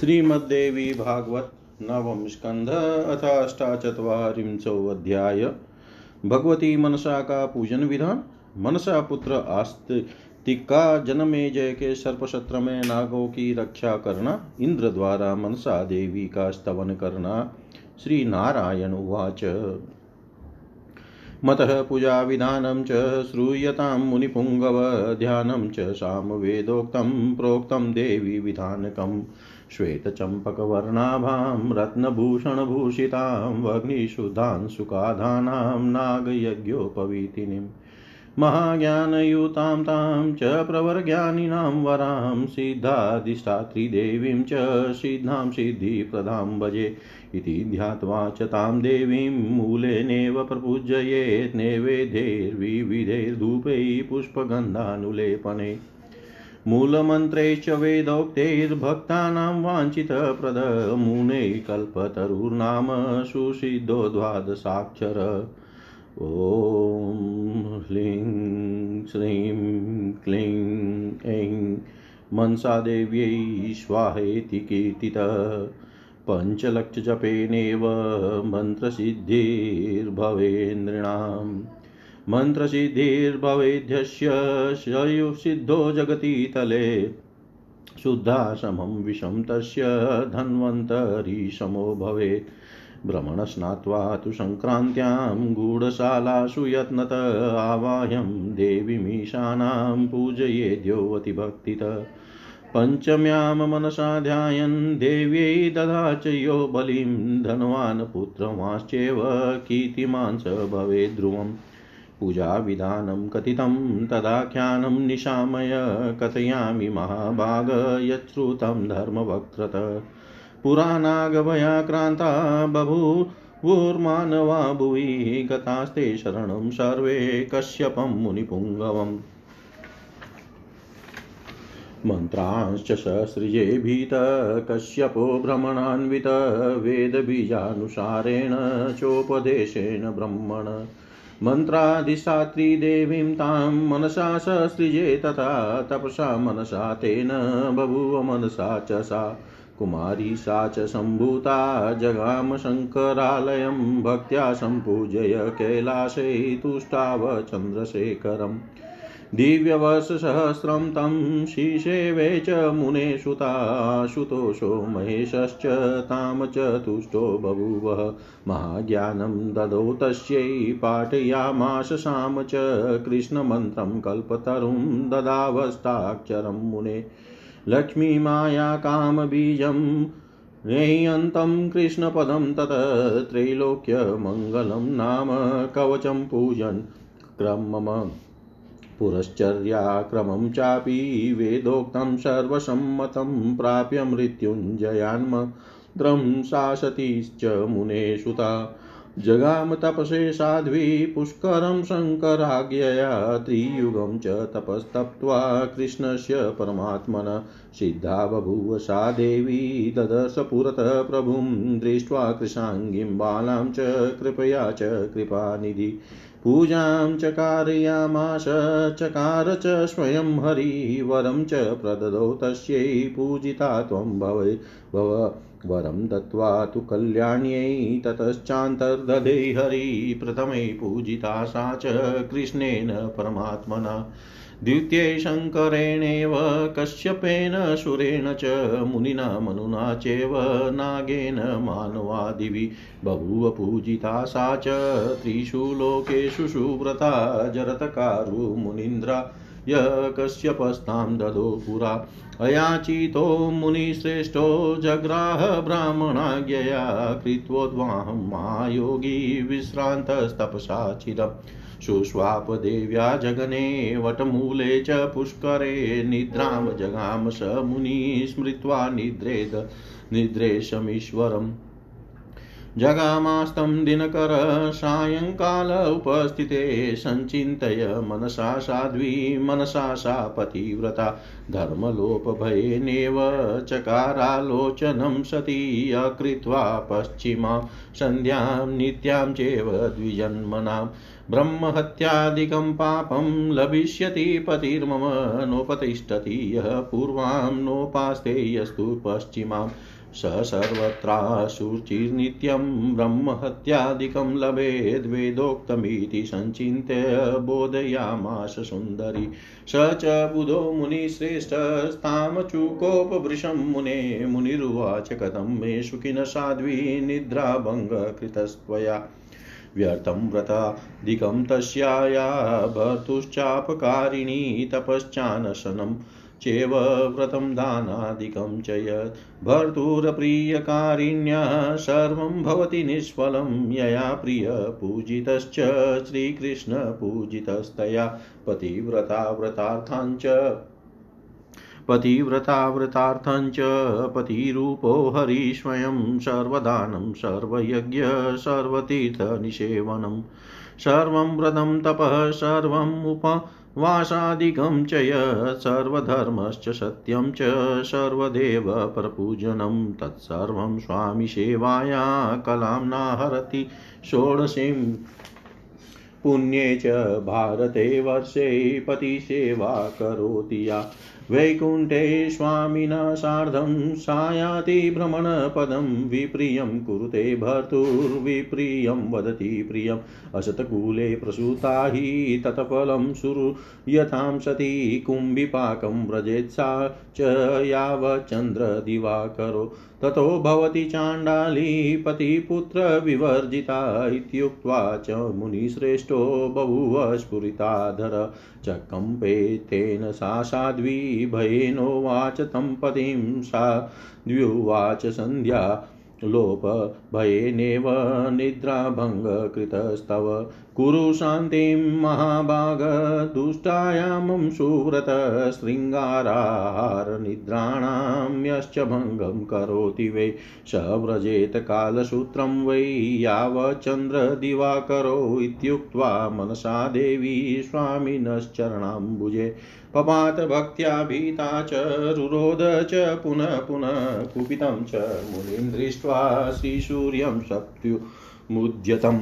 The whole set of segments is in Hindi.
श्रीमद्देवी भागवत नवम स्कंध अष्टाचत्वारिंशोऽध्याय भगवती मनसा का पूजन विधान, मनसा पुत्र आस्तिका जय के सर्पशत्र में नागों की रक्षा करना, इंद्र द्वारा मनसा देवी का स्तवन करना। श्री नारायण उवाच। मतः पूजाविधानं च श्रूयतां मुनिपुङ्गव ध्यानं च सामवेदोक्तं प्रोक्तं देवी विधानकम्। श्वेतचम्पकवर्णाभां, रत्नभूषणभूषितां वग्निशुद्धां सुखाधानां नागयज्ञोपवीतिनीं, महाज्ञानयुतां तां च प्रवरज्ञानिनां वरां, सिद्धाधिष्ठात्रिदेवीं च सिद्धां सिद्धिप्रदां भजे। इति ध्यात्वा च तां देवीं मूलेनेव प्रपूजयेत् पुष्पगन्धानुलेपने। मूलमन्त्रैश्च वेदोक्तैर्भक्तानां वाञ्छितप्रदमुने कल्पतरुर्नाम सुसिद्धो द्वादशाक्षर ॐ ह्लीं श्रीं क्लीं ऐं मनसादेव्यै स्वाहेति कीर्तितः। पञ्चलक्षजपेनेव मन्त्रसिद्धिर्भवेन्द्रिणाम्। मन्त्रसिद्धिर्भवेद्यस्य शयुसिद्धो जगति तले शुद्धा समं विषं तस्य धन्वन्तरीशमो भवेत्। भ्रमणस्नात्वा तु सङ्क्रान्त्यां गूढशालासु यत्नत आवाह्यं देवीमीशानां पूजयेद्योऽतिभक्तित पञ्चम्यां मनसा ध्यायन् देव्यै ददा च यो बलिं धनवान् पुत्रमाश्चैव कीर्तिमान् स भवेत् ध्रुवम्। पूजाविधानं कथितं तदाख्यानं निशामय कथयामि महाभाग यच्छ्रुतं धर्मवक्त्रत पुराणागभयाक्रान्ता बभूवुर्मानवा भुवि गतास्ते शरणं सर्वे कश्यपं मुनिपुङ्गवम्। मन्त्रांश्च ससृजेभीत कश्यपो भ्रमणान्वित, वेदबीजानुसारेण, चोपदेशेन ब्रह्मण। मन्त्राधिष्ठात्रीदेवीं तां मनसा ससृजे तथा तपसा मनसा तेन बभूव मनसा च सा। कुमारी सा च सम्भूता जगाम शङ्करालयं भक्त्या सम्पूजय कैलासे तुष्टाव चन्द्रशेखरम्। दिव्यवर्षसहस्रं तं शिशेवे च मुने सुताशुतोषो महेशश्च तां तुष्टो बभूव। महाज्ञानं ददौ तस्यै पाठयामाश च कृष्णमन्त्रं कल्पतरुं ददावस्ताक्षरं मुने। लक्ष्मीमाया कामबीजं नेयन्तं कृष्णपदं तत त्रैलोक्यमङ्गलं नाम कवचं पूजन् क्रमम। पुरश्चर्याक्रमं चापि वेदोक्तं सर्वसम्मतं प्राप्य मृत्युञ्जयान्मद्रं शासतीश्च मुने सुता जगाम तपसे साध्वी पुष्करं शङ्कराज्ञया त्रियुगं च तपस्तप्त्वा कृष्णस्य परमात्मन सिद्धा बभूव सा देवी ददश पुरतः प्रभुं दृष्ट्वा कृशाङ्गीं बालां च कृपया च कृपानिधि। पूजां चकारयामाश चकार च स्वयं हरिवरं च प्रददौ तस्यै पूजिता त्वं भवे, भव, वरं दत्त्वा तु कल्याण्यै ततश्चान्तर्दधे हरि, प्रथमे पूजिता सा च कृष्णेन परमात्मना। द्वितीये शङ्करेणेव कश्यपेन सुरेण च, मुनिना मनुना चैव, नागेन मानवादिभिः बभूव पूजिता सा च। त्रिषु लोकेषु सुव्रता, जरतकारु मुनीन्द्रा, य कश्यपस्तां ददो पुरा। अयाचितो मुनिश्रेष्ठो, जग्राह ब्राह्मणाज्ञया कृत्वोद्वाहं महायोगी, विश्रान्तस्तपसा चिरम्। शुष्वापदेव्या जगने वटमूले च पुष्करे निद्रां जगाम स मुनी स्मृत्वा निद्रेद निद्रेशमीश्वरम्। जगामास्तं दिनकर सायङ्काल उपस्थिते सञ्चिन्तय मनसा साध्वी, मनसा सा पतिव्रता। धर्मलोपभयेनेव चकारालोचनं सती, अकृत्वा पश्चिमा। सन्ध्यां नित्यां चैव द्विजन्मनाम् ब्रह्महत्यादिकं पापं लभिष्यति पतिर्मम, नोपतिष्ठति यः पूर्वां नोपास्ते यस्तु पश्चिमाम्। स सर्वत्राशुचिर्नित्यं ब्रह्महत्यादिकं लभेद्वेदोक्तमिति सञ्चिन्त्य बोधयामास सुन्दरी। स च बुधो मुनिश्रेष्ठस्तामचूकोपवृशं मुने मुनिरुवाच कथं मे सुखिन साध्वी निद्राभङ्गकृतस्त्वया। व्यर्थं व्रतादिकं तस्याया भर्तुश्चापकारिणी तपश्चानशनं चेव व्रतं दानादिकं च यत् भर्तुरप्रियकारिण्यः सर्वं भवति निष्फलं, यया प्रियपूजितश्च श्रीकृष्णपूजितस्तया पतिव्रता व्रतार्थाञ्च पतिव्रताव्रतार्थं पतिरूपो हरि स्वयं सर्वदानं, सर्वयज्ञ, सर्वतीर्थनिषेवनं। सर्वं व्रतं तपः, सर्वम् उपवासादिकं च यत् सर्वधर्मश्च सत्यं च सर्वदेव प्रपूजनं। तत्सर्वं स्वामिसेवाया कलां नाहरति षोडशीं। पुण्ये च भारते वर्षे पतिसेवा करोति या वैकुण्ठे स्वामिना सार्धं सायाति भ्रमणपदं विप्रियं कुरुते भर्तुर्विप्रियं वदति प्रियम्। असत्कूले प्रसूता हि तत्फलं सुरूयतां सती कुम्भिपाकं व्रजेत् सा च यावच्चन्द्रदिवाकरो ततो भवति चाण्डाली पतिपुत्रविवर्जिता इत्युक्त्वा च मुनिश्रेष्ठो बभूव स्फुरिताधर। च कम्पे तेन सा साध्वी भयेनोवाच तं पतिं सा द्व्युवाच सन्ध्या लोपभयेनेव निद्राभङ्गकृतस्तव कुरु शान्तिं महाभाग, दुष्टायामं सुव्रत शृङ्गाराहारनिद्राणां यश्च भङ्गं करोति वै। स व्रजेत कालसूत्रं वै यावच्चन्द्रदिवाकरो इत्युक्त्वा मनसा देवी स्वामिनश्चरणाम्बुजे। पपात भक्त्या भीता च रुरोध च पुनः पुनः कुपितं च मुनिं दृष्ट्वा श्रीसूर्यं सप्त्युमुद्यतम्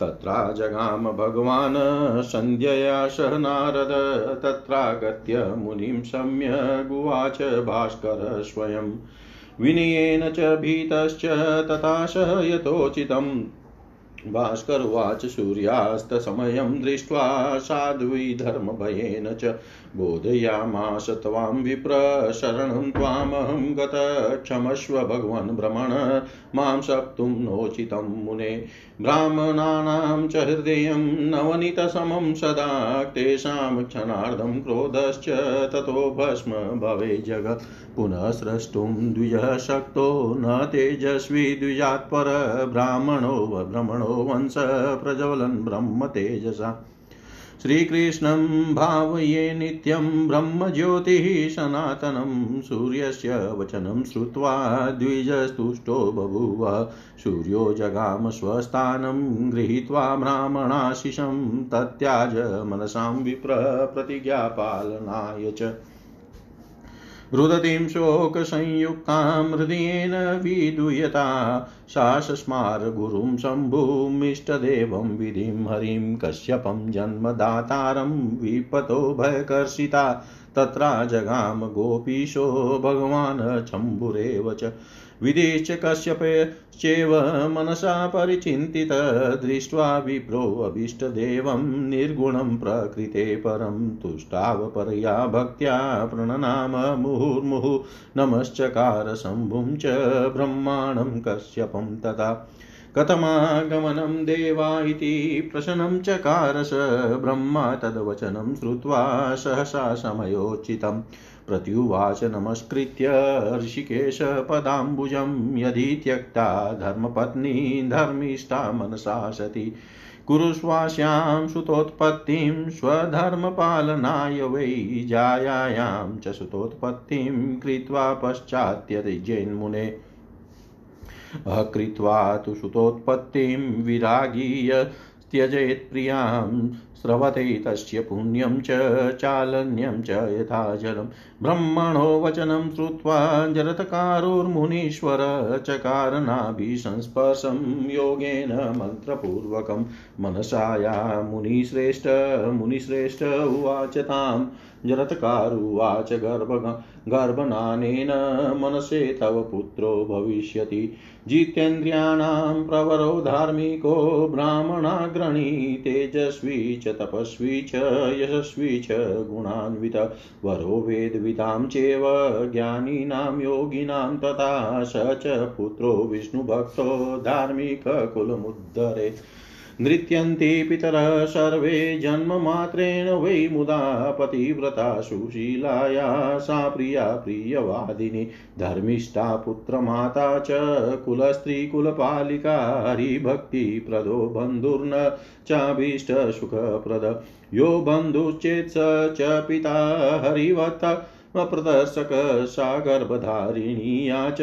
तत्रा जगाम भगवान् सन्ध्यया सह नारद, तत्रागत्य मुनिं सम्यगुवाच भास्कर स्वयं। विनयेन च भीतश्च तथा सह यथोचितम्। भास्करुवाच सूर्यास्तसमयं दृष्ट्वा साध्वीधर्मभयेन च बोधयामास त्वां विप्र शरणं त्वामहं गत क्षमस्व भगवन् भ्रमण माँ सप्तुं नोचितं मुने ब्राह्मणानां च हृदयं नवनीतसमं सदा तेषां क्षणार्धं क्रोधश्च ततो भस्म भवे जगत् पुनः स्रष्टुं द्विजः शक्तो न तेजस्वी द्विजात्पर ब्राह्मणो भ्रमणो वंश प्रज्वलन् ब्रह्म तेजसा। श्रीकृष्णं भावये नित्यं ब्रह्मज्योतिः सनातनं सूर्यस्य वचनं श्रुत्वा द्विजस्तुष्टो बभूव। सूर्यो जगाम स्वस्थानं गृहीत्वा ब्राह्मणाशिषं तत्याज मनसां विप्र प्रतिज्ञापालनाय च। रुदतीं शोकसंयुक्तां हृदयेन विदूयता शासस्मार गुरुं शम्भुमिष्टदेवं विधिं हरिं कश्यपं जन्मदातारं विपतो भयकर्षिता। तत्रा जगाम गोपीशो भगवान् शम्भुरेव च विधिश्च कश्यपश्चैव मनसा परिचिन्तित, दृष्ट्वा विप्रोऽभीष्टदेवं निर्गुणं प्रकृते परं तुष्टावपरया भक्त्या प्रणनाम मुहुर्मुहुः, नमश्चकार शम्भुं च ब्रह्माणं कश्यपं तथा। कथमागमनं देवा इति प्रशनं चकारस ब्रह्मा तद्वचनं श्रुत्वा सहसा समयोचितम्। प्रत्युवाच नमस्कृत्य ऋषिकेशपदाम्बुजं यदि त्यक्ता धर्मपत्नी धर्मिष्ठा मनसा सती। कुरुष्वास्यां सुतोत्पत्तिं स्वधर्मपालनाय वै जायायां च सुतोत्पत्तिं कृत्वा पश्चात्यतिजैन्मुने अकृत्वा तु सुतोत्पत्तिं विरागीय त्यजेत् प्रियाँ स्रवते तस्य पुण्यं च चालन्यं च यथा जलं। ब्रह्मणो वचनं श्रुत्वा जरतकारुर्मुनीश्वर चकारनाभिसंस्पर्शं योगेन मन्त्रपूर्वकं। मनसाया मुनिश्रेष्ठ मुनिश्रेष्ठ उवाच ताम् जरत्कारुवाच गर्भ गर्भनानेन मनसे तव पुत्रो भविष्यति। जितेन्द्रियाणां प्रवरो धार्मिको ब्राह्मणाग्रणी तेजस्वी च तपस्वी च, यशस्वी च, गुणान्वित। वरो वेदवितां चेव, ज्ञानीनां, योगिनां तथा स च पुत्रो विष्णुभक्तो धार्मिककुलमुद्धरे। नृत्यन्ति पितरः सर्वे जन्ममात्रेण वै मुदा पतिव्रता सुशीलाया सा प्रिया प्रियवादिनी। धर्मिष्ठा पुत्रमाता च कुलस्त्रीकुलपालिका हरिभक्तिप्रदो बन्धुर्न चाभीष्टसुखप्रद यो बन्धुश्चेत् स च पिता हरिवत् प्रदर्शक सा गर्भधारिणी या च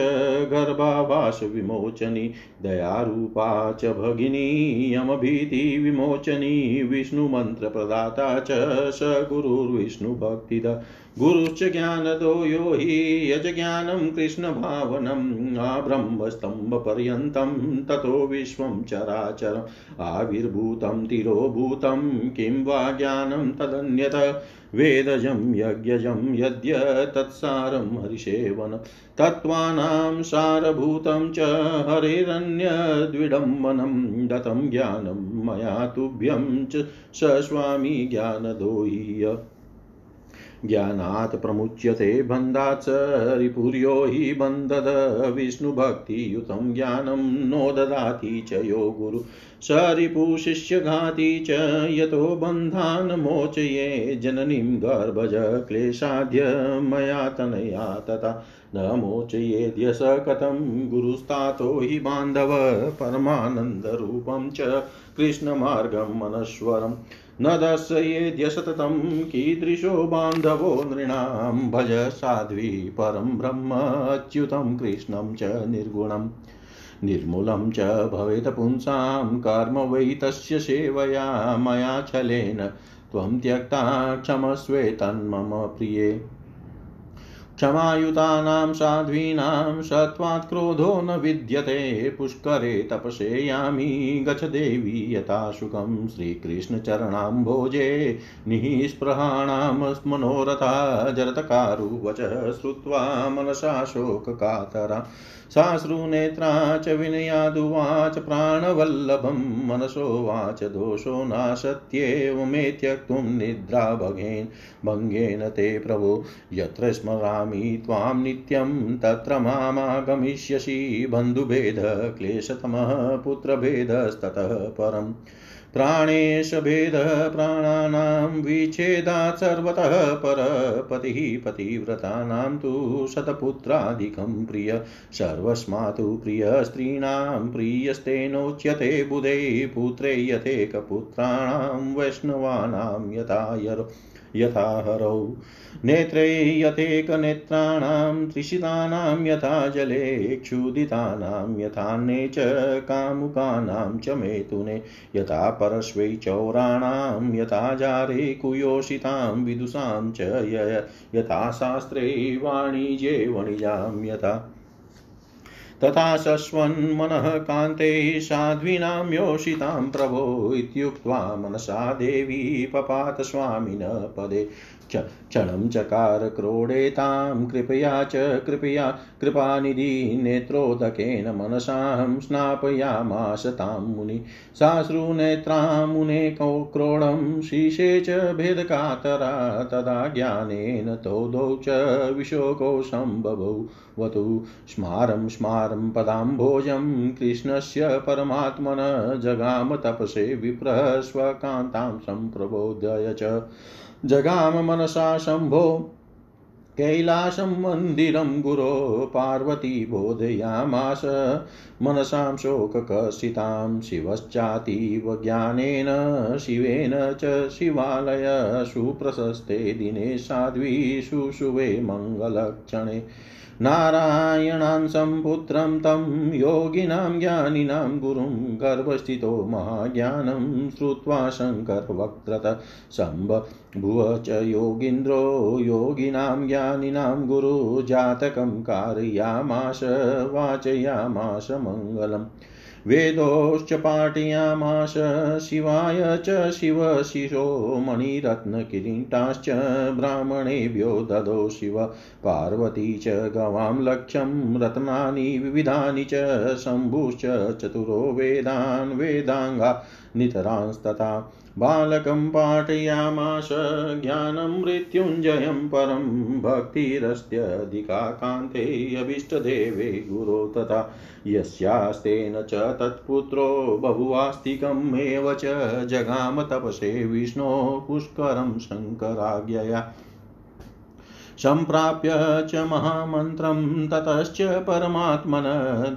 गर्भावासविमोचनी दयारूपा च भगिनी यमभीतिविमोचनी विष्णुमन्त्रप्रदाता च स गुरुर्विष्णुभक्तिद। गुरुश्च ज्ञानदो यो हि यजज्ञानं कृष्णभावनम् आब्रह्मस्तम्भपर्यन्तं ततो विश्वं चराचरम् आविर्भूतं तिरोभूतं, किं वा ज्ञानं तदन्यत, वेदजं यज्ञजं यद्य तत्सारं हरिसेवन, तत्त्वानां सारभूतं च हरेरन्यद्विडम्बनं दत्तं ज्ञानं मया तुभ्यं च स स्वामी ज्ञानदोह्य। ज्ञानात् प्रमुच्यते बन्धात् स रिपुर्यो हि बन्धद। विष्णुभक्तियुतं ज्ञानं नो ददाति च यो गुरु। स रिपुशिष्यघाति च यतो बन्धान् मोचये जननीं गर्भज क्लेशाद्य मया तनया तथा। न मोचयेद्य स कथं गुरुस्तातो हि बान्धव परमानन्दरूपं च कृष्णमार्गं मनस्वरम् न दर्शयेद्य सततं कीदृशो बान्धवो नृणां भज साध्वी परं ब्रह्मच्युतं कृष्णं च निर्गुणम् निर्मूलं च भवेत् पुंसां, कर्म वै तस्य सेवया मया छलेन। त्वं त्यक्ता क्षमस्वेतन्मम प्रिये। क्षमायुतानां साध्वीनां सत्त्वात् क्रोधो न विद्यते, पुष्करे तपसेयामि गच्छ देवी यथा सुखं श्रीकृष्णचरणाम्भोजे निःस्पृहाणां मनोरथा, जरतकारुवच श्रुत्वा मनसा शोककातरा। साश्रुनेत्रा च विनयादुवाच प्राणवल्लभं मनसोवाच दोषो नासत्येव मे त्यक्तुं निद्रा भगेन भङ्गेन ते प्रभो यत्र स्मरामि त्वां नित्यं तत्र मामागमिष्यसि बन्धुभेदः क्लेशतमः पुत्रभेदस्ततः परम्। प्राणेशभेदः प्राणानां विच्छेदात् सर्वतः परपतिः पतिव्रतानां तु शतपुत्राधिकं प्रिय। सर्वस्मात् प्रियस्त्रीणां प्रियस्तेनोच्यते बुधे, पुत्रे यथेकपुत्राणां वैष्णवानां यथा यथा हरौ नेत्रे यथेकनेत्राणां, त्रिशितानां यथा जले, क्षुदितानां यथान्ये च कामुकानां च मेतुने, यथा परश्वै चौराणां, यथा जारे कुयोषितां, विदुषां च यथा शास्त्रे वाणिज्ये वणिजां, यथा तथा शश्वन्मनः कान्ते साध्वीनां योषितां प्रभो इत्युक्त्वा मनसा देवी पपात स्वामिनः पदे क्षणं चकार क्रोडेतां कृपया च कृपया कृपानिधि नेत्रोदकेन मनसां स्नापयामास तां मुनि। साश्रुनेत्रां मुने क्रोडं शीशे च भेदकातरा तदा ज्ञानेन तौदौ च विशोको सम्भवौ वतु स्मारं स्मारं पदाम्भोजं कृष्णस्य परमात्मन जगाम तपसे विप्रः स्वकान्तां सम्प्रबोधय च। जगाम मनसा शम्भो, कैलासं मन्दिरं गुरो, पार्वती बोधयामास। मनसां शोककसितां शिवश्चातीव ज्ञानेन, शिवेन च शिवालय, सुप्रशस्ते दिने साध्वी शुशुवे मङ्गलक्षणे नारायणान् सम्पुत्रं तं योगिनां ज्ञानिनां गुरुं गर्भस्थितो महाज्ञानं श्रुत्वा शङ्करवक्त्रत सम्बभुव च योगीन्द्रो योगिनां ज्ञानिनां गुरुजातकं कारयामाश वाचयामाश मङ्गलम् वेदोश्च पाठयामास शिवाय च शिवशिशो, मणिरत्नकिरीटाश्च ब्राह्मणेभ्यो ददो शिव। पार्वती च गवां लक्ष्यं, रत्नानि विविधानि च, शम्भुश्च चतुरो वेदान् वेदाङ्गा नितरांस्तथा बालकं पाठयामास ज्ञानं मृत्युञ्जयं परं भक्तिरस्त्यधिका गुरो तथा यस्यास्तेन च तत्पुत्रो बहुवास्तिकम् एव च जगाम तपसे विष्णो पुष्करं शङ्कराज्ञया। सम्प्राप्य च महामन्त्रं ततश्च परमात्मन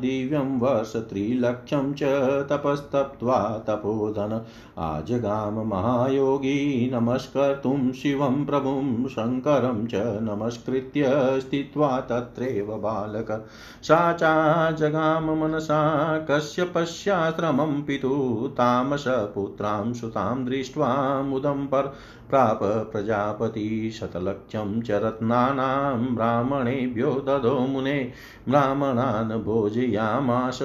दिव्यं वर्षत्रिलक्षं च तपस्तप्त्वा तपोधन। आजगाम महायोगी, नमस्कर्तुं शिवं प्रभुं शङ्करं च नमस्कृत्य स्थित्वा तत्रैव बालक। सा चाजगाम मनसा कश्यपश्याश्रमं पितुः तामसपुत्रां सुतां दृष्ट्वा मुदं पर प्राप प्रजापति शतलक्षं च रत्नानां ब्राह्मणेभ्यो ददो मुने, ब्राह्मणान् भोजयामास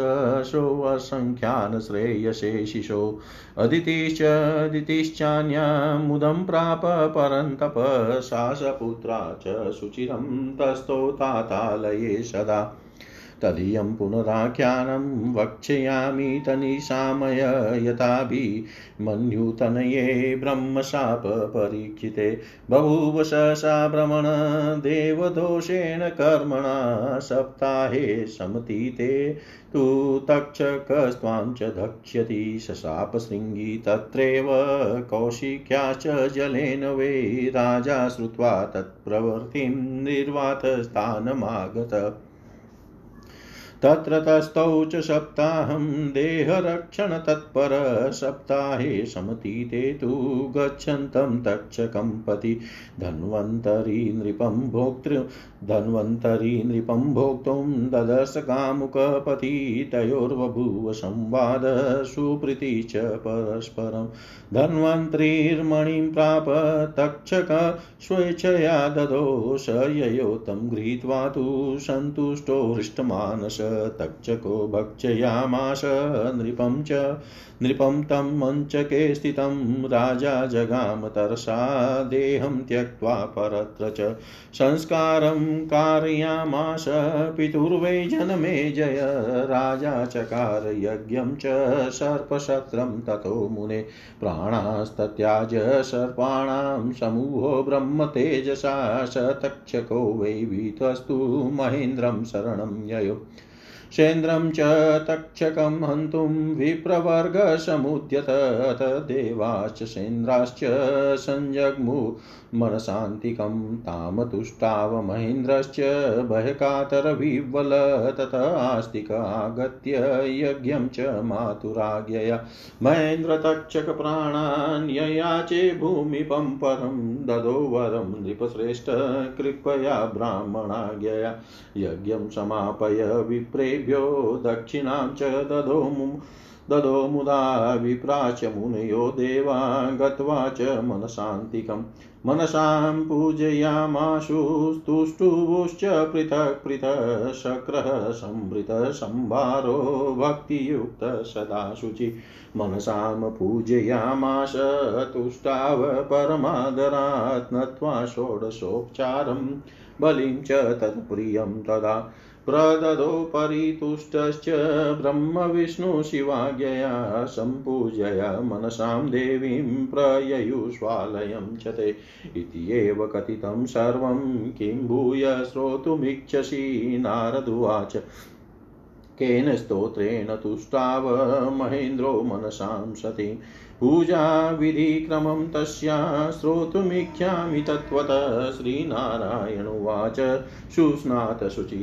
सोऽसङ्ख्यान् श्रेयसे शिशो। अदितिश्च दितिश्चान्या मुदं प्राप परन्तप सासपुत्रा च सुचिरं तस्थो तातालये सदा। तदीयं पुनराख्यानं वक्ष्यामि तनिशामय यथाभिमन्युतनये ब्रह्मशापपरीक्षिते बभूव सहसा भ्रमण देवदोषेण कर्मणा सप्ताहे समतीते तु तक्षकस्त्वां च धक्ष्यति शशापशृङ्गी तत्रैव कौशिक्याश्च जलेन वै राजा श्रुत्वा तत्प्रवृत्तिं निर्वातस्थानमागत तत्र तस्थौ च सप्ताहं देहरक्षणतत्पर सप्ताहे समतीते तु गच्छन्तं तक्षकं पति धन्वन्तरी नृपं भोक्तृ धन्वन्तरी नृपं भोक्तुं ददर्श कामुकपति तयोर्बभूव संवाद सुप्रीति च परस्परं धन्वन्त्रीर्मणिं प्राप तक्षक स्वेच्छया ददो स ययो गृहीत्वा तु सन्तुष्टो हृष्टमानस तक्षको भक्षयामास नृपं च, नृपं तं मञ्चके स्थितं राजा जगाम तरसा, देहं त्यक्त्वा परत्र च। संस्कारं कारयामास पितुर्वै जनमे जय। राजा चकार यज्ञं च, सर्पशत्रं ततो मुने। प्राणास्तत्याज सर्पाणां समूहो ब्रह्मतेजसा स तक्षको वै वीतस्तु महेन्द्रं शरणं ययो। सेन्द्रं च तक्षकं हन्तुं विप्रवर्गसमुद्यत अथ देवाश्च सेन्द्राश्च सञ्जग्मु मनशान्तिकं तामतुष्टाव महेन्द्रश्च भयकातरविह्वल तत आस्तिक आगत्य यज्ञं च मातुराज्ञया महेन्द्रतक्षकप्राणान्ययाचे भूमिपं परं ददो वरं नृपश्रेष्ठ कृपया ब्राह्मणाज्ञया यज्ञं समापय विप्रेभ्यो दक्षिणां च ददो ददो मुदा विप्राच मुनयो देवा गत्वा च मनशान्तिकम् मनसां पूजयामाशु तुष्टुश्च पृथक् पृथक् शक्रः संवृतसंभारो भक्तियुक्तः सदा शुचि मनसां पूजयामाश तुष्टाव परमादरात् नत्वा षोडशोपचारं बलिं च तत्प्रियं तदा प्रददो परितुष्टश्च ब्रह्मविष्णुशिवाज्ञया सम्पूजया मनसां देवीं प्रययुष्वालयं च ते। इत्येव कथितं सर्वं किं भूय श्रोतुमिच्छसि नारदुवाच केन स्तोत्रेण तुष्टाव महेन्द्रो मनसां सति पूजाविधिक्रमं तस्या श्रोतुमिच्छामि तत्त्वतः। श्रीनारायण उवाच। शुस्नातशुचिराचान्तो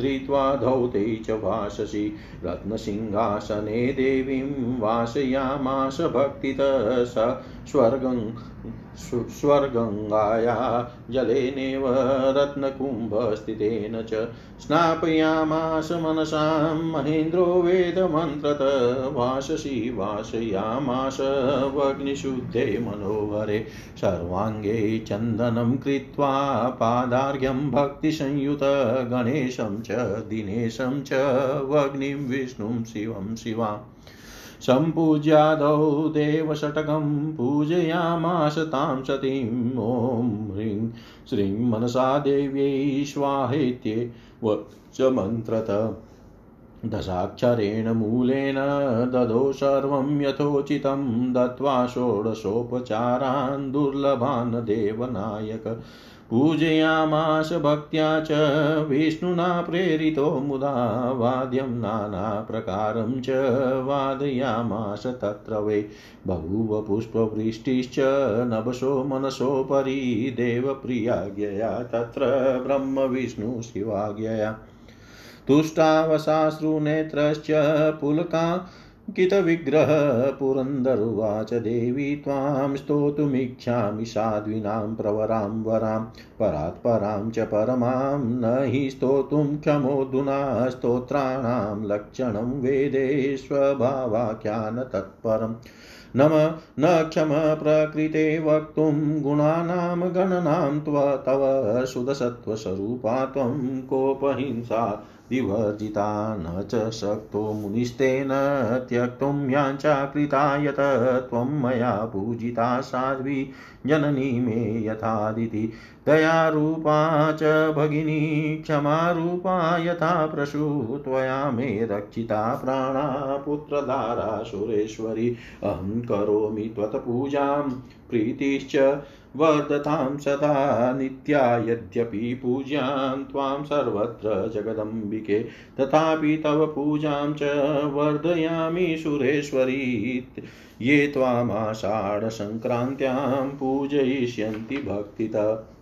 धृत्वा धौते च वाससि रत्नसिंहासने देवीं वासयामास भक्तितः। स स्वर्गं स्वर्गङ्गाया जलेनेव रत्नकुम्भस्थितेन च स्नापयामास मनसां महेन्द्रो वेदमन्त्रत वाससि वासयामास वग्निशुद्धे मनोहरे सर्वाङ्गे चन्दनं कृत्वा पादार्घ्यं भक्तिसंयुत गणेशं च, दिनेशं च वग्निं विष्णुं शिवं शिवा सम्पूज्यादौ देवषटकं पूजयामास तां सतीम् ॐ ह्रीं श्रीं मनसा देव्यै स्वाहेत्ये च मन्त्रत दशाक्षरेण मूलेन ददो सर्वं यथोचितं दत्त्वा षोडशोपचारान् दुर्लभान् देवनायक पूजयामास भक्त्या च। विष्णुना प्रेरितो मुदा वाद्यं नानाप्रकारं च। वादयामास तत्र वै। बभूव पुष्पवृष्टिश्च नभसो मनसोपरि। देवप्रियाज्ञया तत्र ब्रह्मविष्णुशिवाज्ञया तुष्टावसाश्रुनेत्रश्च पुलका कितविग्रह पुरन्दरुवाच देवी त्वां स्तोतुमिच्छामि साध्वीनां प्रवरां वरां परात्परां च परमां, न हि स्तोतुं क्षमोऽधुना स्तोत्राणां लक्षणं वेदे स्वभावाख्यानतत्परम् नम, न क्षम प्रकृते वक्तुं गुणानां गणनां त्व तव सुदसत्त्वस्वरूपा त्वं कोपहिंसा विवर्जिता न च शक्तो मुनिस्तेन त्यक्तुं याञ्चा कृता यत त्वं मया पूजिता साध्वी जननी मे यथादिति। दयारूपा च भगिनी, क्षमारूपा यथा प्रशु त्वया मे रक्षिता प्राणा पुत्रधारा सुरेश्वरी। अहं करोमि त्वत्पूजां प्रीतिश्च वर्धतां सदा नित्या यद्यपि पूज्यां त्वां सर्वत्र जगदम्बिके। तथापि तव पूजां च वर्धयामि सुरेश्वरी ये त्वामाषाढसङ्क्रान्त्यां पूजयिष्यन्ति भक्तितः।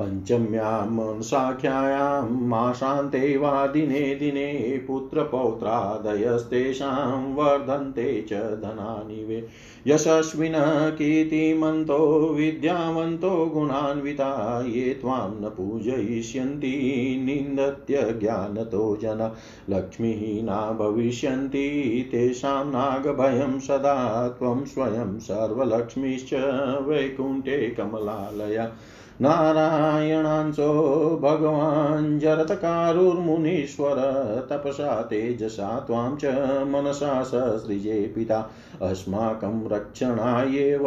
पञ्चम्यां मनसाख्यायां मासान्ते वा दिने दिने पुत्रपौत्रादयस्तेषां वर्धन्ते च धनानि वे। यशस्विनः कीर्तिमन्तो विद्यावन्तो गुणान्विता, ये त्वां न पूजयिष्यन्ति निन्दत्यज्ञानतो जन। लक्ष्मीहीना भविष्यन्ति, तेषां नागभयं सदा त्वं स्वयं सर्वलक्ष्मीश्च वैकुण्ठे कमलालया। नारायणांशो भगवान् जरतकारुर्मुनीश्वर तपसा तेजसा त्वां च मनसा ससृजे पिता अस्माकं रक्षणायेव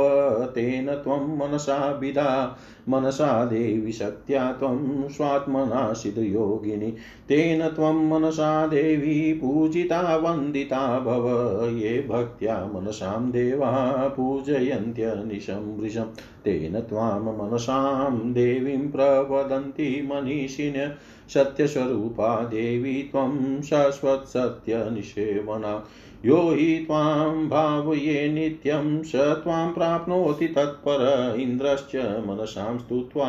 तेन त्वं मनसा विदा। मनसा देवि शक्त्या त्वं स्वात्मना सिद्धयोगिनि तेन त्वं मनसा देवी पूजिता वन्दिता भव। ये भक्त्या मनसां देवा पूजयन्त्यनिशं तेन त्वां मनसां देवीं प्रवदन्ति मनीषिण सत्यस्वरूपा देवी त्वं शाश्वत्सत्यनिषेवना। यो हि त्वां भावये नित्यं स त्वां प्राप्नोति तत्पर इन्द्रश्च मनसां स्तुत्वा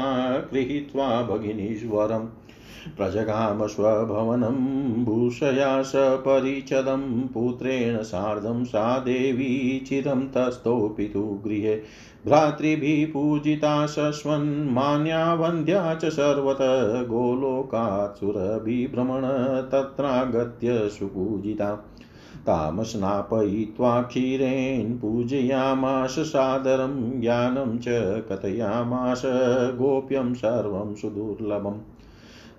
गृहीत्वा भगिनीश्वरम्। प्रजगाम स्वभवनं भूषया सपरिचदं पुत्रेण सार्धं सा देवी चिरं तस्थो पितुः गृहे। भ्रातृभिः पूजिता शश्वन्मान्या वन्द्या च सर्वतः गोलोकात् सुरभिभ्रमण तत्रागत्य सुपूजिता। तां स्नापयित्वा क्षीरेण पूजयामास सादरं, ज्ञानं च कथयामास गोप्यं सर्वं सुदुर्लभम्।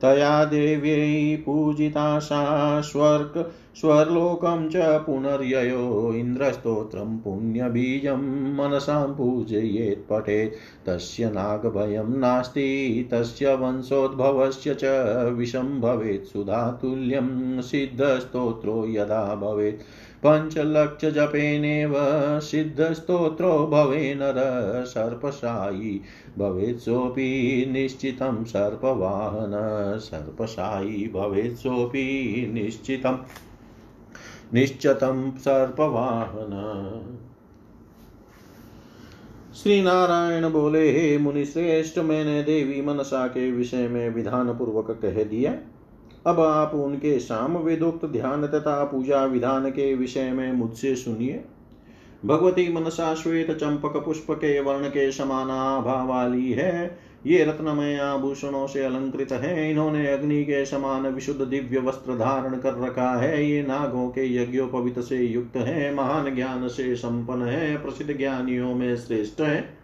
तया देव्यै पूजिता सा स्वर्ग, स्वर्लोकं च पुनर्ययो इन्द्रस्तोत्रं पुण्यबीजं मनसां पूजयेत् पठेत्। तस्य नागभयं नास्ति, तस्य वंशोद्भवस्य च विषं भवेत्। सुधातुल्यं सिद्धस्तोत्रो यदा भवेत्। पञ्चलक्षजपेनेव सिद्धस्तोत्रो भवे नर सर्पशायी। भवेत् सोऽपि निश्चितं सर्पवाहन सर्पशायी भवेत् सोऽपि निश्चतं सर्पवाहन। श्री नारायण बोले, हे मुनि श्रेष्ठ मैंने देवी मनसा के विषय में विधान पूर्वक कह दिया। अब आप उनके शाम वेदोक्त ध्यान तथा पूजा विधान के विषय में मुझसे सुनिए। भगवती मनसा श्वेत चंपक पुष्प के वर्ण के समाना वाली है। ये रत्नमय आभूषणों से अलंकृत है। इन्होंने अग्नि के समान विशुद्ध दिव्य वस्त्र धारण कर रखा है। ये नागों के यज्ञोपवित से युक्त है। महान ज्ञान से संपन्न है। प्रसिद्ध ज्ञानियों में श्रेष्ठ है।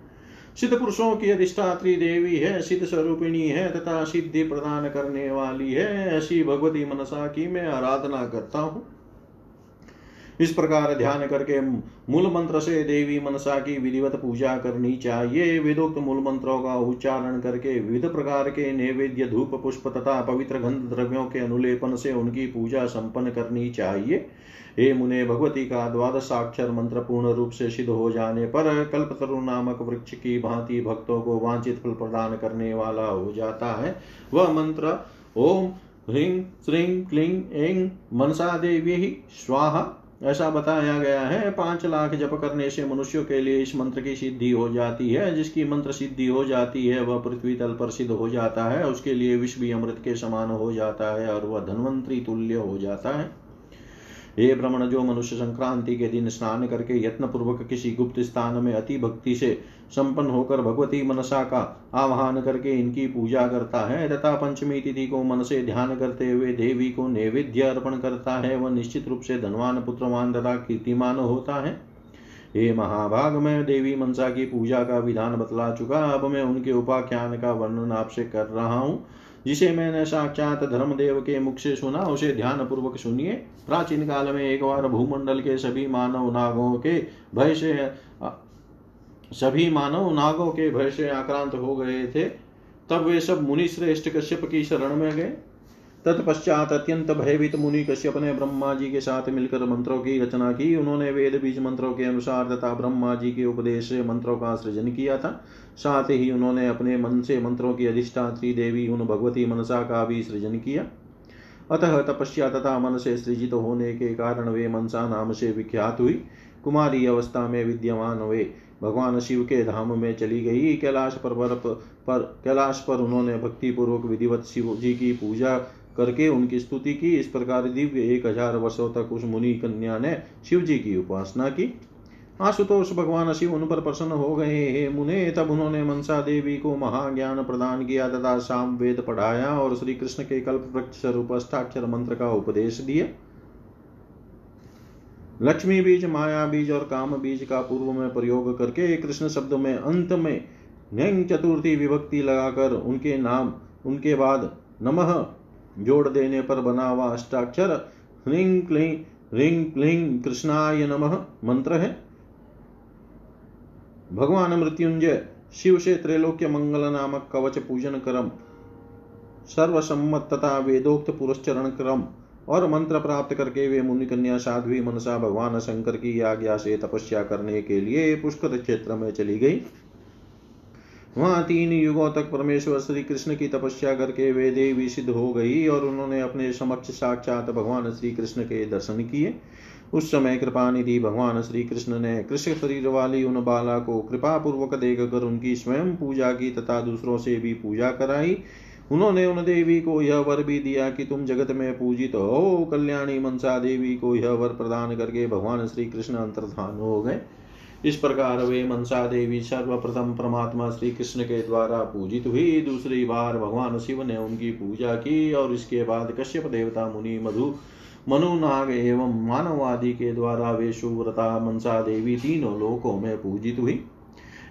सिद्ध पुरुषों की अधिष्ठात्री देवी है। सिद्ध स्वरूपिणी है तथा सिद्धि प्रदान करने वाली है। ऐसी भगवती मनसा की मैं आराधना करता हूँ। इस प्रकार ध्यान करके मूल मंत्र से देवी मनसा की विधिवत पूजा करनी चाहिए। वेदोक्त मूल मंत्रों का उच्चारण करके विविध प्रकार के नैवेद्य, धूप, पुष्प तथा पवित्र गंध द्रव्यों के अनुलेपन से उनकी पूजा संपन्न करनी चाहिए। हे मुने, भगवती का द्वादशाक्षर मंत्र पूर्ण रूप से सिद्ध हो जाने पर कल्पतरु नामक वृक्ष की भांति भक्तों को वांछित फल प्रदान करने वाला हो जाता है। वह मंत्र ओम ह्रीं, श्रीं, क्लीं, ऐं, मनसा देवी स्वाहा ऐसा बताया गया है, पाँच लाख जप करने से मनुष्यों के लिए इस मंत्र की सिद्धि हो जाती है। जिसकी मंत्र सिद्धि हो जाती है, वह पृथ्वी तल पर सिद्ध हो जाता है, उसके लिए विश्व भी अमृत के समान हो जाता है और वह धनवंतरी तुल्य हो जाता है। हे भ्रमण जो मनुष्य संक्रांति के दिन स्नान करके यत्न पूर्वक किसी गुप्त स्थान में अति भक्ति से संपन्न होकर भगवती मनसा का आह्वान करके इनकी पूजा करता है। तथा पंचमी तिथि को मन से ध्यान करते हुए देवी को नैवेद्य अर्पण करता है। वह निश्चित रूप से धनवान, पुत्रवान तथा कीर्तिमान होता है। हे महाभाग, मैं देवी मनसा की पूजा का विधान बतला चुका। अब मैं उनके उपाख्यान का वर्णन आपसे कर रहा हूँ। जिसे मैंने साक्षात धर्मदेव के मुख से सुना, उसे ध्यान पूर्वक सुनिए। प्राचीन काल में एक बार भूमंडल के सभी मानव नागों के भय से, सभी मानव नागों के भय से आक्रांत हो गए थे। तब वे सब मुनि श्रेष्ठ कश्यप की शरण में गए। तत्पश्चात अत्यंत भयभीत मुनि कश्यप ने ब्रह्मा जी के साथ मिलकर मंत्रों की रचना की। उन्होंने वेद बीज मंत्रों के अनुसार तथा ब्रह्मा जी के उपदेश से मंत्रों का सृजन किया था। साथ ही उन्होंने अपने मन से मंत्रों की अधिष्ठात्री देवी उन भगवती मनसा का भी सृजन किया। अतः तपस्या तथा मन से सृजित होने के कारण वे मनसा नाम से विख्यात हुई। कुमारी अवस्था में विद्यमान वे भगवान शिव के धाम में चली गई। कैलाश पर्वत पर, कैलाश पर उन्होंने भक्ति पूर्वक विधिवत शिव जी की पूजा करके उनकी स्तुति की। इस प्रकार दिव्य एक हज़ार वर्षों तक उस मुनि कन्या ने शिव जी की उपासना की। आशुतोष भगवान शिव उन पर प्रसन्न हो गए। हे मुने, तब उन्होंने मनसा देवी को महाज्ञान प्रदान किया तथा शाम वेद पढ़ाया और श्री कृष्ण के कल्प वृक्ष स्वरूप अष्टाक्षर मंत्र का उपदेश दिया। लक्ष्मी बीज, माया बीज और काम बीज का पूर्व में प्रयोग करके कृष्ण शब्द में अंत में चतुर्थी विभक्ति लगाकर उनके नाम, उनके बाद नमः जोड़ देने पर बना हुआ अष्टाक्षर, ह्रीं क्लीं, ह्रीं कृष्णाय नमः मंत्र है। भगवान मृत्युंजय शिव से त्रैलोक्य मंगल नामक कवच पूजन क्रम, सर्वसम्मत तथा वेदोक्त पुरस्चरण क्रम, और मंत्र प्राप्त करके वे मुनि कन्या साध्वी मनसा भगवान शंकर की आज्ञा से तपस्या करने के लिए पुष्कर क्षेत्र में चली गई। वहाँ तीन युगों तक परमेश्वर श्री कृष्ण की तपस्या करके वे देवी सिद्ध हो गई और उन्होंने अपने समक्ष साक्षात भगवान श्री कृष्ण के दर्शन किए। उस समय कृपा निधि भगवान श्री कृष्ण ने कृष्ण शरीर वाली उन बाला को कृपा पूर्वक देख कर उनकी स्वयं पूजा की तथा दूसरों से भी पूजा कराई। उन्होंने उन देवी को यह वर भी दिया कि तुम जगत में पूजित हो। कल्याणी मनसा देवी को यह वर प्रदान करके भगवान श्री कृष्ण अंतर्धान हो गए। इस प्रकार वे मनसा देवी सर्वप्रथम परमात्मा श्री कृष्ण के द्वारा पूजित हुई। दूसरी बार भगवान शिव ने उनकी पूजा की और इसके बाद कश्यप देवता मुनि मधु, मनु नाग एवं मानवादि के द्वारा वे शुव्रता मनसा देवी तीनों लोकों में पूजित हुई।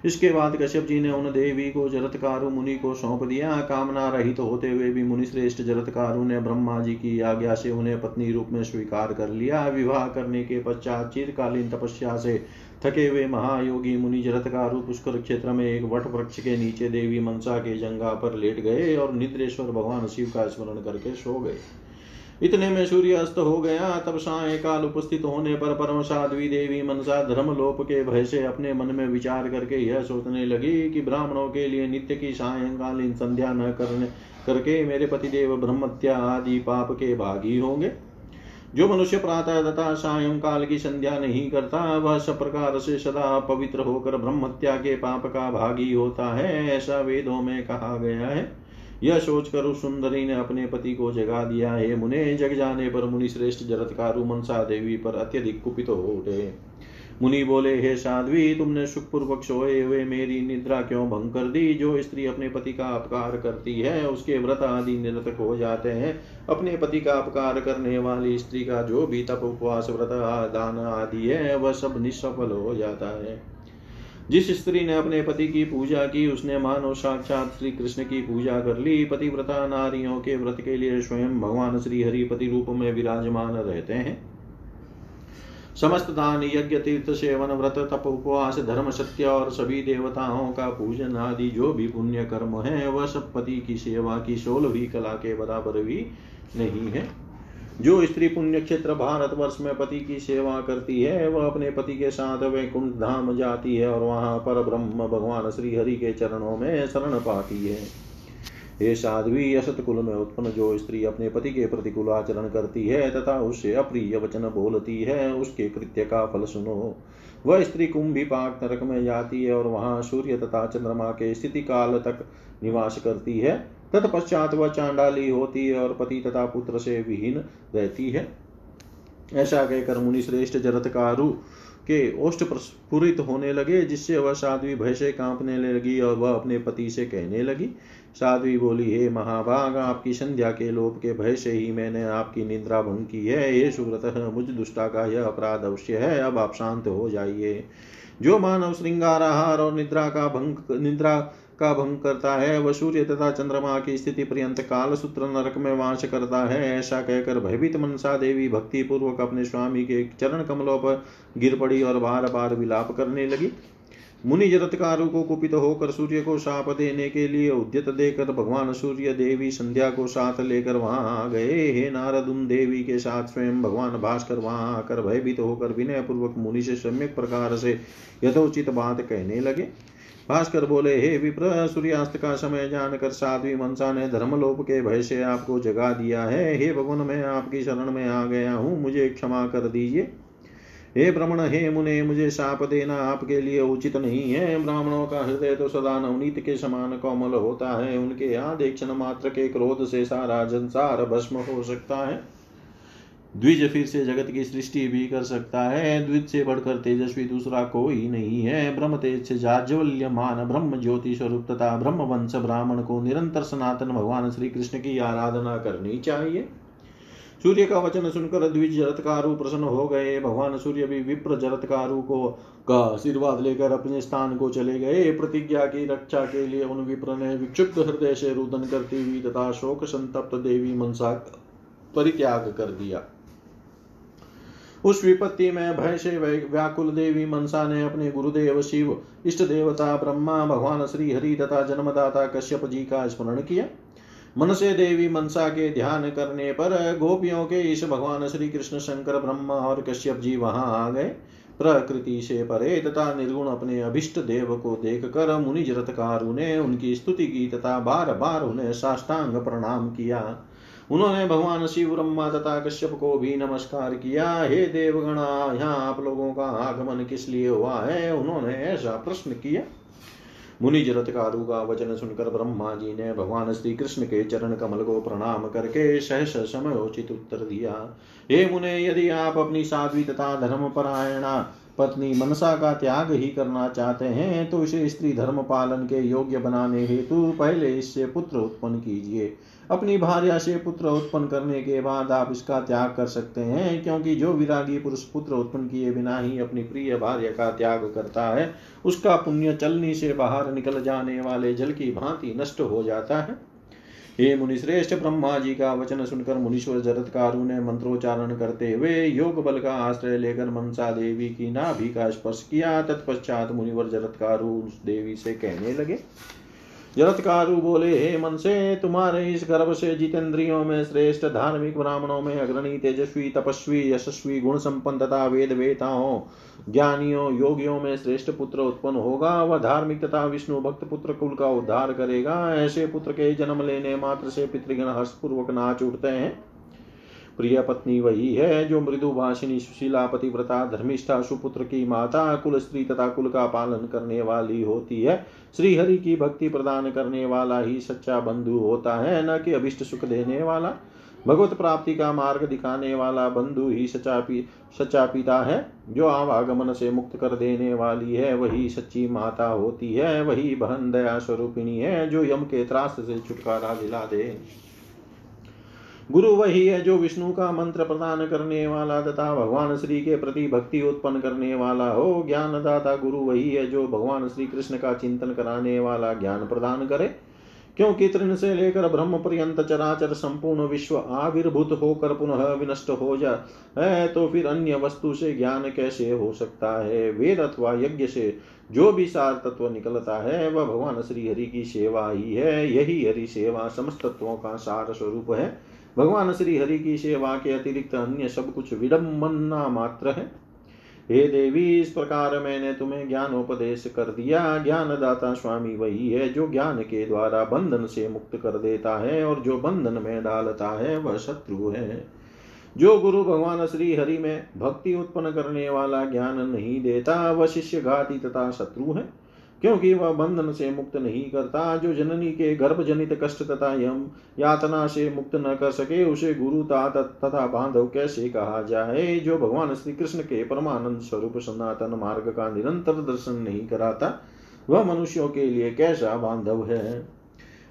इसके बाद कश्यप जी ने उन देवी को, जरतकारु मुनि को सौंप दिया। कामना रहित तो होते हुए भी मुनि श्रेष्ठ जरतकारु ने ब्रह्मा जी की आज्ञा से उन्हें पत्नी रूप में स्वीकार कर लिया। विवाह करने के पश्चात चिरकालीन तपस्या से थके हुए महायोगी मुनि जरतकारु पुष्कर क्षेत्र में एक वट वृक्ष के नीचे देवी मनसा के जंगा पर लेट गए और निद्रेश्वर भगवान शिव का स्मरण करके सो गए। इतने में सूर्य अस्त हो गया, तब साय काल उपस्थित होने पर परम साध्वी देवी मनसा धर्म लोप के भय से अपने मन में विचार करके यह सोचने लगी कि ब्राह्मणों के लिए नित्य की सायंकालीन संध्या न करने, करके मेरे पतिदेव ब्रह्मत्या आदि पाप के भागी होंगे। जो मनुष्य प्रातः तथा सायंकाल की संध्या नहीं करता, वह सब प्रकार से सदा पवित्र होकर ब्रह्मत्या के पाप का भागी होता है, ऐसा वेदों में कहा गया है। यह सोचकर उस सुंदरी ने अपने पति को जगा दिया, है मुने, जग जाने पर मुनि श्रेष्ठ जरत का मनसा देवी पर अत्यधिक कुपित हो उठे। मुनि बोले, हे साध्वी, तुमने सुखपूर्वक सोए हुए मेरी निद्रा क्यों भंग कर दी? जो स्त्री अपने पति का अपकार करती है, उसके व्रत आदि निरतक हो जाते हैं। अपने पति का अपकार करने वाली स्त्री का जो भी तप, उपवास, व्रत, दान आदि है, वह सब निष्फल हो जाता है। जिस स्त्री ने अपने पति की पूजा की, उसने मानव साक्षात श्री कृष्ण की पूजा कर ली। पतिव्रता नारियों के व्रत के लिए स्वयं भगवान श्री हरि पति रूप में विराजमान रहते हैं। समस्त दान यज्ञ तीर्थ सेवन व्रत तप उपवास धर्म सत्य और सभी देवताओं का पूजन आदि जो भी पुण्य कर्म है, वह सब पति की सेवा की सोलहवीं कला के बराबर भी नहीं है। जो स्त्री पुण्य क्षेत्र भारत वर्ष में पति की सेवा करती है, वह अपने पति के साथ वैकुंठ धाम जाती है और वहाँ पर ब्रह्म भगवान श्री हरि के चरणों में शरण पाती है। हे साध्वी असत कुल में उत्पन्न जो स्त्री अपने पति के प्रतिकूल आचरण करती है तथा उससे अप्रिय वचन बोलती है, उसके कृत्य का फल सुनो। वह स्त्री कुंभी पाक नरक में जाती है और वहाँ सूर्य तथा चंद्रमा के स्थिति काल तक निवास करती है। तत्पश्चात वह चांडाली होती है और पति तथा पुत्र से विहीन रहती है। ऐसा कहकर मुनि श्रेष्ठ जरतकारु के ओष्ठ प्रस्फुरित होने लगे, जिससे वह साध्वी भय से कांपने लगी और वह अपने पति से कहने लगी, साध्वी बोली, हे महाभाग, आपकी संध्या के लोप के भय से ही मैंने आपकी निद्रा भंग की है। ये सुव्रत, मुझ दुष्टा का यह अपराध अवश्य है। अब आप शांत हो जाइए। जो मानव श्रृंगार आहार और निद्रा का भंग निद्रा का भंग करता है, वह सूर्य तथा चंद्रमा की स्थिति पर्यंत काल सूत्र नरक में वास करता है, ऐसा कहकर भयभीत मनसा देवी भक्ति पूर्वक अपने स्वामी के चरण कमलों पर गिर पड़ी और बार बार विलाप करने लगी। मुनि जरत्कारु को कुपित होकर सूर्य को शाप देने के लिए उद्यत देकर भगवान सूर्य देवी संध्या को साथ लेकर वहाँ आ गए। हे नारद, उन देवी के साथ स्वयं भगवान भास्कर वहाँ आकर भयभीत होकर विनय पूर्वक मुनि से सम्यक प्रकार से यथोचित बात कहने लगे। भास्कर बोले, हे विप्र, सूर्यास्त का समय जानकर साध्वी मनसा ने धर्मलोप के भय से आपको जगा दिया है। हे भगवान, मैं आपकी शरण में आ गया हूँ, मुझे क्षमा कर दीजिए। हे ब्रह्मण, हे मुने, मुझे साप देना आपके लिए उचित नहीं है। ब्राह्मणों का हृदय तो सदा नवनीत के समान कोमल होता है। उनके आदेक्षण मात्र के क्रोध से सारा संसार भस्म हो सकता है। द्विज फिर से जगत की सृष्टि भी कर सकता है। द्विज से बढ़कर तेजस्वी दूसरा कोई नहीं है। ब्रह्म तेज से जाज्वल्यमान ब्रह्म ज्योति स्वरूप तथा ब्रह्म वंश ब्राह्मण को निरंतर सनातन भगवान श्री कृष्ण की आराधना करनी चाहिए। सूर्य का वचन सुनकर द्विज जरतकारु प्रसन्न हो गए। भगवान सूर्य भी विप्र जरतकारु को का आशीर्वाद लेकर अपने स्थान को चले गए। प्रतिज्ञा की रक्षा के लिए उन विप्र ने विक्षुब्ध हृदय से रुदन करती हुई तथा शोक संतप्त देवी मनसा परित्याग कर दिया। उस विपत्ति में भय से व्याकुल देवी मनसा ने अपने गुरुदेव शिव, इष्ट देवता, ब्रह्मा, भगवान श्री हरि तथा जन्मदाता कश्यप जी का स्मरण किया। मन से देवी मनसा के ध्यान करने पर गोपियों के इस भगवान श्री कृष्ण शंकर, ब्रह्मा और कश्यप जी वहाँ आ गए। प्रकृति से परे तथा निर्गुण अपने अभिष्ट देव को देख कर मुनि जरतकारु ने उनकी स्तुति की तथा बार बार उन्हें साष्टांग प्रणाम किया। उन्होंने भगवान शिव ब्रह्मा तथा कश्यप को भी नमस्कार किया। हे देवगणा, यहाँ आप लोगों का आगमन किस लिए हुआ है? उन्होंने ऐसा प्रश्न किया। मुनि जरतकारु का वचन सुनकर ब्रह्मा जी ने भगवान श्री कृष्ण के चरण कमल को प्रणाम करके सहस समयोचित उत्तर दिया। हे मुने, यदि आप अपनी साध्वी तथा धर्म परायणा पत्नी मनसा का त्याग ही करना चाहते हैं तो इसे स्त्री धर्म पालन के योग्य बनाने हेतु पहले इससे पुत्र उत्पन्न कीजिए। अपनी भार्या से पुत्र उत्पन्न करने के बाद आप इसका त्याग कर सकते हैं, क्योंकि जो विरागी पुरुष पुत्र उत्पन्न किए बिना ही अपनी प्रिय भार्य का त्याग करता है, उसका पुण्य चलनी से बाहर निकल जाने वाले जल की भांति नष्ट हो जाता है। हे मुनिश्रेष्ठ, ब्रह्मा जी का वचन सुनकर मुनीश्वर जरतकारु ने मंत्रोच्चारण करते हुए योग बल का आश्रय लेकर मनसा देवी की नाभि का स्पर्श किया। तत्पश्चात मुनिवर जरतकारु उस देवी से कहने लगे जरत्कारु बोले हे मन से तुम्हारे इस गर्भ से जितेंद्रियों में श्रेष्ठ धार्मिक ब्राह्मणों में अग्रणी, तेजस्वी, तपस्वी, यशस्वी गुण संपन्न तथा वेद वेताओं ज्ञानियों, योगियों में श्रेष्ठ पुत्र उत्पन्न होगा। वह धार्मिक तथा विष्णु भक्त पुत्र कुल का उद्धार करेगा। ऐसे पुत्र के जन्म लेने मात्र से पितृगण हर्षपूर्वक नाच उठते हैं। प्रिय पत्नी वही है जो मृदु भाषिनी सुशीला, पतिव्रता, धर्मिष्ठा, सुपुत्र की माता, कुल स्त्री तथा कुल का पालन करने वाली होती है। श्री हरि की भक्ति प्रदान करने वाला ही सच्चा बंधु होता है, न कि अभिष्ट सुख देने वाला। भगवत प्राप्ति का मार्ग दिखाने वाला बंधु ही सच्चा पी, सच्चा पिता है, जो आवागमन से मुक्त कर देने वाली है, वही सच्ची माता होती है, वही बहन दया स्वरूपिणी है, जो यम के त्रास से छुटकारा दिला दे। गुरु वही है जो विष्णु का मंत्र प्रदान करने वाला तथा भगवान श्री के प्रति भक्ति उत्पन्न करने वाला हो। ज्ञानदाता गुरु वही है जो भगवान श्री कृष्ण का चिंतन कराने वाला ज्ञान प्रदान करे। क्योंकि तृण से लेकर ब्रह्म पर्यंत चराचर संपूर्ण विश्व आविर्भूत होकर पुनः विनष्ट हो जा है तो फिर अन्य वस्तु से ज्ञान कैसे हो सकता है? वेद अथवा यज्ञ से जो भी सार तत्व निकलता है, वह भगवान श्री हरि की सेवा ही है। यही हरि सेवा समस्त तत्वों का सार स्वरूप है। भगवान श्री हरि की सेवा के अतिरिक्त अन्य सब कुछ विडम्बना मात्र है। हे देवी, इस प्रकार मैंने तुम्हें ज्ञानोपदेश कर दिया। ज्ञान दाता स्वामी वही है जो ज्ञान के द्वारा बंधन से मुक्त कर देता है और जो बंधन में डालता है, वह शत्रु है। जो गुरु भगवान श्री हरि में भक्ति उत्पन्न करने वाला ज्ञान नहीं देता, वह शिष्य घाती तथा शत्रु है। क्योंकि वह बंधन से मुक्त नहीं करता, जो जननी के गर्भ जनित कष्ट तथा यम यातना से मुक्त न कर सके, उसे गुरु तथा बांधव कैसे कहा जाए? जो भगवान श्री कृष्ण के परमानंद स्वरूप सनातन मार्ग का निरंतर दर्शन नहीं कराता, वह मनुष्यों के लिए कैसा बांधव है?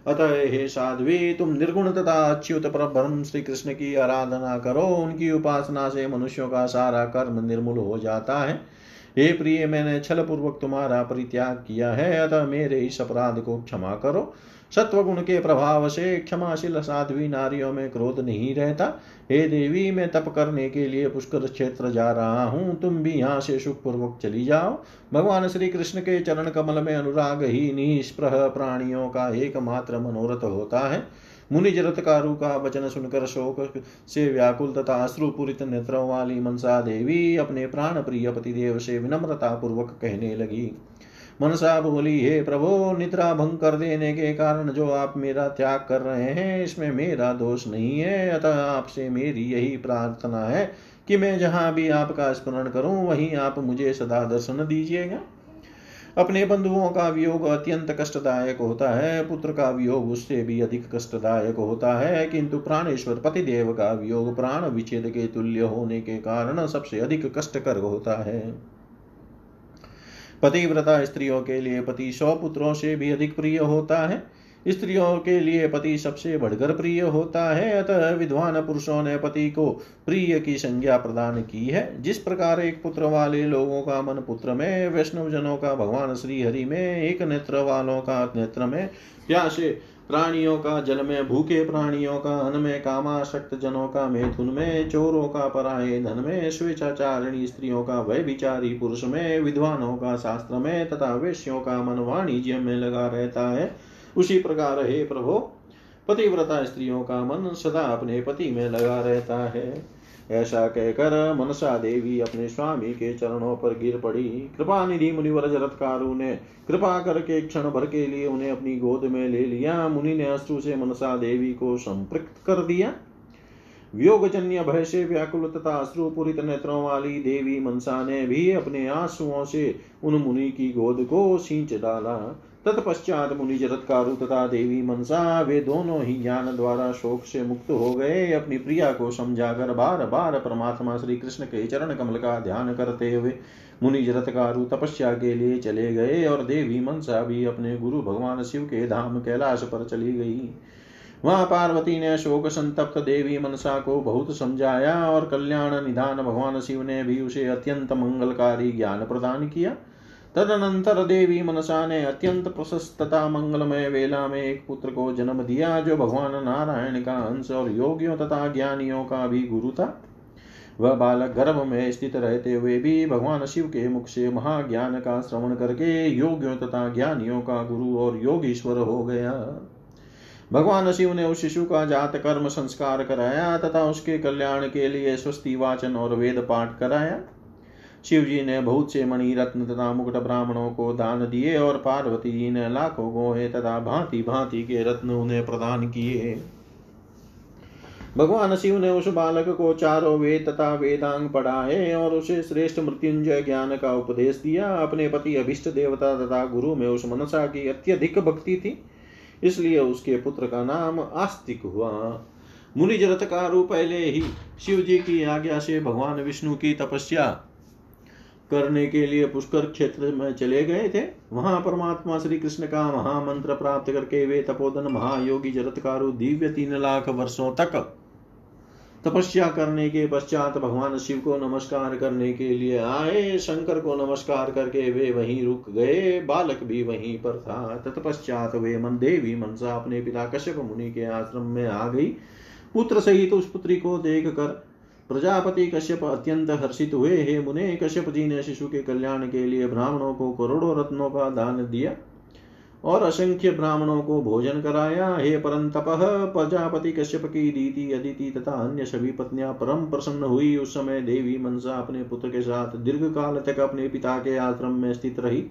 अतः हे साध्वी, तुम निर्गुण तथा अच्युत पर ब्रह्म श्री कृष्ण की आराधना करो। उनकी उपासना से मनुष्यों का सारा कर्म निर्मूल हो जाता है। हे प्रिय, मैंने छल पूर्वक तुम्हारा परित्याग किया है। अतः मेरे इस अपराध को क्षमा करो। सत्व गुण के प्रभाव से क्षमाशील साध्वी नारियों में क्रोध नहीं रहता। हे देवी, मैं तप करने के लिए पुष्कर क्षेत्र जा रहा हूँ। तुम भी यहाँ से सुखपूर्वक चली जाओ। भगवान श्री कृष्ण के चरण कमल में अनुराग ही निष्प्रह प्राणियों का एकमात्र मनोरथ होता है। मुनि जरतकारु का वचन सुनकर शोक से व्याकुल तथा अश्रुपूरित नेत्रों वाली मनसा देवी अपने प्राण प्रिय पतिदेव से विनम्रता पूर्वक कहने लगी। मनसा बोली, हे प्रभु, निद्रा भंग कर देने के कारण जो आप मेरा त्याग कर रहे हैं, इसमें मेरा दोष नहीं है। अतः आपसे मेरी यही प्रार्थना है कि मैं जहाँ भी आपका स्मरण करूँ, वहीं आप मुझे सदा दर्शन दीजिएगा। अपने बंधुओं का वियोग अत्यंत कष्टदायक होता है, पुत्र का वियोग उससे भी अधिक कष्टदायक होता है, किंतु प्राणेश्वर पतिदेव का वियोग प्राण विच्छेद के तुल्य होने के कारण सबसे अधिक कष्टकर होता है। पतिव्रता स्त्रियों के लिए पति सौ पुत्रों से भी अधिक प्रिय होता है। स्त्रियों के लिए पति सबसे बढ़कर प्रिय होता है, अतः विद्वान पुरुषों ने पति को प्रिय की संज्ञा प्रदान की है। जिस प्रकार एक पुत्र वाले लोगों का मन पुत्र में वैष्णव जनों का भगवान श्री हरि में, एक नेत्र वालों का नेत्र में, प्यासे प्राणियों का जल में, भूखे प्राणियों का अन्न में, कामाशक्त जनों का मैथुन में, चोरों का पराये धन में, स्वेच्छाचारिणी स्त्रियों का वह विचारी पुरुष में, विद्वानों का शास्त्र में, तथा वेश्यों का मन वाणिज्य में लगा रहता है। उसी प्रकार हे प्रभो, पतिव्रता स्त्रियों का मन सदा अपने पति में लगा रहता है। ऐसा कहकर मनसा देवी अपने स्वामी के चरणों पर गिर पड़ी। कृपा निधि मुनिवर जरत्कारु ने कृपा करके क्षण भर के लिए उन्हें अपनी गोद में ले लिया। मुनि ने अश्रु से मनसा देवी को संपृक्त कर दिया। वियोगजन्य भय से व्याकुल तथा अश्रुपूरित नेत्रों वाली देवी मनसा ने भी अपने आंसुओं से उन मुनि की गोद को सींच डाला। तत्पश्चात मुनि जरत्कारु तथा देवी मनसा वे दोनों ही ज्ञान द्वारा शोक से मुक्त हो गए। अपनी प्रिया को समझाकर बार बार परमात्मा श्री कृष्ण के चरण कमल का ध्यान करते हुए मुनि जरत्कारु तपस्या के लिए चले गए और देवी मनसा भी अपने गुरु भगवान शिव के धाम कैलाश पर चली गई। वहाँ पार्वती ने शोक संतप्त देवी मनसा को बहुत समझाया और कल्याण निधान भगवान शिव ने भी उसे अत्यंत मंगलकारी ज्ञान प्रदान किया। तदनंतर देवी मनसा ने अत्यंत प्रशस्तता, मंगलमय वेला में एक पुत्र को जन्म दिया, जो भगवान नारायण का अंश और योगियों तथा ज्ञानियों का भी गुरु था। वह बालक गर्भ में स्थित रहते हुए भी भगवान शिव के मुख से महाज्ञान का श्रवण करके योगियों तथा ज्ञानियों का गुरु और योगीश्वर हो गया। भगवान शिव ने उस शिशु का जात, कर्म, संस्कार कराया तथा उसके कल्याण के लिए स्वस्ति वाचन और वेद पाठ कराया। शिव जी ने बहुत से मणि रत्न तथा मुकुट ब्राह्मणों को दान दिए और पार्वती जी ने लाखों गोहे तथा भांति भांति के रत्न उन्हें प्रदान किए। भगवान शिव ने उस बालक को चारों वेद तथा वेदांग पढ़ाए और उसे श्रेष्ठ मृत्युंजय ज्ञान का उपदेश दिया। अपने पति अभिष्ट देवता तथा गुरु में उस मनसा की अत्यधिक भक्ति थी, इसलिए उसके पुत्र का नाम आस्तिक हुआ। मुनि जरतकारु पहले ही शिव जी की आज्ञा से भगवान विष्णु की तपस्या करने के लिए पुष्कर क्षेत्र में चले गए थे, वहाँ परमात्मा श्री कृष्ण का महामंत्र प्राप्त करके वे तपोधन महायोगी जरतकारु दिव्य तीन लाख वर्षों तक तपस्या करने के पश्चात भगवान शिव को नमस्कार करने के लिए आए। शंकर को नमस्कार करके वे वहीं रुक गए। बालक भी वहीं पर था। तत्पश्चात वे मन देवी मनसा अपने पिता कश्यप मुनि के आश्रम में आ गई। पुत्र सहित उस पुत्री को देख कर प्रजापति कश्यप अत्यंत हर्षित हुए, हे मुने, कश्यप जी ने शिशु के कल्याण के लिए ब्राह्मणों को करोड़ों रत्नों का दान दिया और असंख्य ब्राह्मणों को भोजन कराया। हे परम तप प्रजापति कश्यप की दीति, अदिति तथा अन्य सभी पत्नियाँ परम प्रसन्न हुई। उस समय देवी मनसा अपने पुत्र के साथ दीर्घ काल तक अपने पिता के आश्रम में स्थित रही।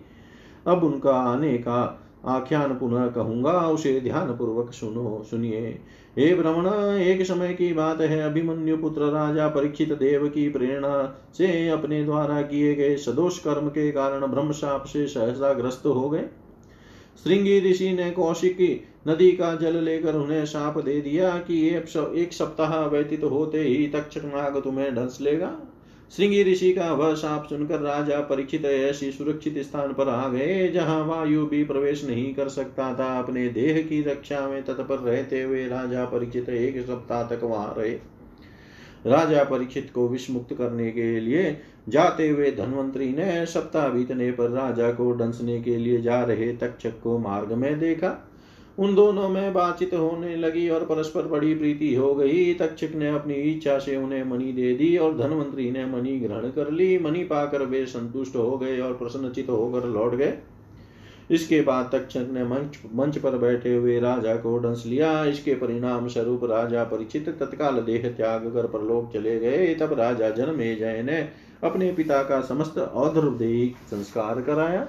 अब उनका आने का आख्यान पुनः कहूँगा, उसे ध्यान पूर्वक सुनो, सुनिए। हे भ्रमण एक समय की बात है, अभिमन्यु पुत्र राजा, परीक्षित देव की प्रेरणा से अपने द्वारा किए गए सदोष कर्म के कारण ब्रह्म शाप से सहसा ग्रस्त हो गए। श्रृंगी ऋषि ने कौशिकी नदी का जल लेकर उन्हें साप दे दिया कि एक सप्ताह व्यतीत होते ही तक्षक नाग तुम्हें ढंस लेगा। श्रृंगी ऋषि का वह साप सुनकर राजा परीक्षित ऐसी सुरक्षित स्थान पर आ गए, जहाँ वायु भी प्रवेश नहीं कर सकता था। अपने देह की रक्षा में तत्पर रहते हुए राजा परीक्षित एक सप्ताह तक वहाँ रहे। राजा परीक्षित को विषमुक्त करने के लिए जाते हुए धनवंतरी ने सप्ताह बीतने पर राजा को डंसने के लिए जा रहे तक्षक को मार्ग में देखा। उन दोनों में बातचीत होने लगी और परस्पर बड़ी प्रीति हो गई। तक्षक ने अपनी इच्छा से उन्हें मणि दे दी और धनवंतरी ने मणि ग्रहण कर ली। मणि पाकर वे संतुष्ट हो गए और प्रसन्नचित होकर लौट गए। इसके बाद तक्षक ने मंच मंच पर बैठे हुए राजा को डंस लिया। इसके परिणाम स्वरूप राजा परिचित तत्काल देह त्याग कर परलोक चले गए। तब राजा जन्मे ने अपने पिता का समस्त औधर्वदेही संस्कार कराया।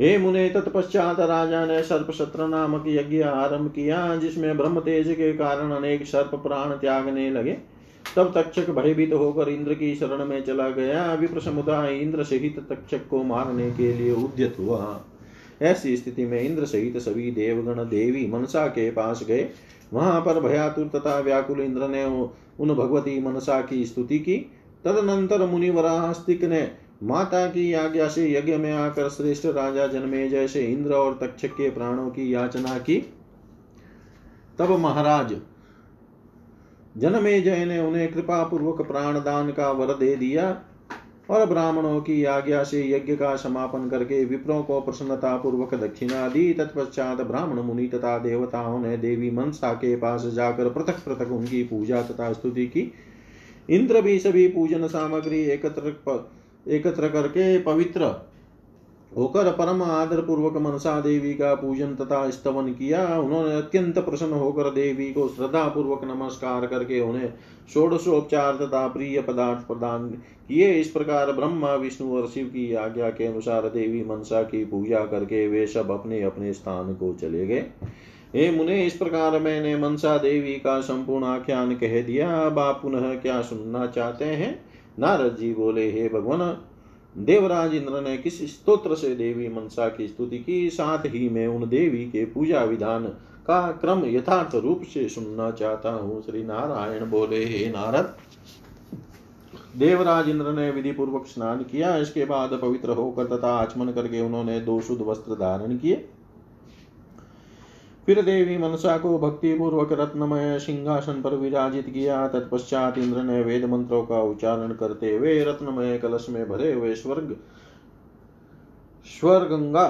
हे मुने तत्पश्चात राजा ने सर्प सत्र नामक यज्ञ आरंभ किया, जिसमें ब्रह्म तेज के कारण अनेक सर्प प्राण त्यागने लगे। तब तक्षक भयभीत होकर इंद्र की शरण में चला गया। विप्र समुदाय इंद्र सहित तक्षक को मारने के लिए उद्यत हुआ। ऐसी स्थिति में इंद्र सहित सभी देवगण देवी मनसा के पास गए। वहाँ पर भयातुर तथा व्याकुल इंद्र ने उन भगवती मनसा की स्तुति की। तदनंतर मुनिवरास्तिक ने माता की आज्ञा से यज्ञ में आकर श्रेष्ठ राजा जन्मे जैसे इंद्र और तक्षक के प्राणों की याचना की। तब महाराज, जन्मे जय ने उन्हें कृपा पूर्वक प्राण दान का वर दे दिया और ब्राह्मणों की आज्ञा से यज्ञ का समापन करके विप्रों को प्रसन्नता पूर्वक दक्षिणा दी तत्पश्चात ब्राह्मण मुनि तथा देवताओं ने देवी मनसा के पास जाकर पृथक पृथक उनकी पूजा तथा स्तुति की। इंद्र भी सभी पूजन सामग्री एकत्र एकत्र करके पवित्र होकर परम आदर पूर्वक मनसा देवी का पूजन तथा स्तवन किया। उन्होंने अत्यंत प्रसन्न होकर देवी को श्रद्धा पूर्वक नमस्कार करके उन्हें षोडशोपचार तथा प्रिय पदार्थ प्रदान किए। इस प्रकार ब्रह्मा, विष्णु और शिव की आज्ञा के अनुसार देवी मनसा की पूजा करके वे सब अपने अपने स्थान को चले गए। हे मुने, इस प्रकार मैंने मनसा देवी का संपूर्ण आख्यान कह दिया। अब आप पुनः क्या सुनना चाहते हैं? नारद जी बोले, हे भगवान, देवराज इंद्र ने किस स्तोत्र से देवी मनसा की स्तुति की? साथ ही मैं उन देवी के पूजा विधान का क्रम यथार्थ रूप से सुनना चाहता हूँ। श्री नारायण बोले, हे नारद, देवराज इंद्र ने विधि पूर्वक स्नान किया। इसके बाद पवित्र होकर तथा आचमन करके उन्होंने दो शुद्ध वस्त्र धारण किए। फिर देवी मनसा को भक्ति पूर्वक रत्नमय सिंहासन पर विराजित किया। तत्पश्चात इंद्र ने वेद मंत्रों का उच्चारण करते हुए रत्नमय कलश में भरे हुए स्वर्ग, स्वर्गंगा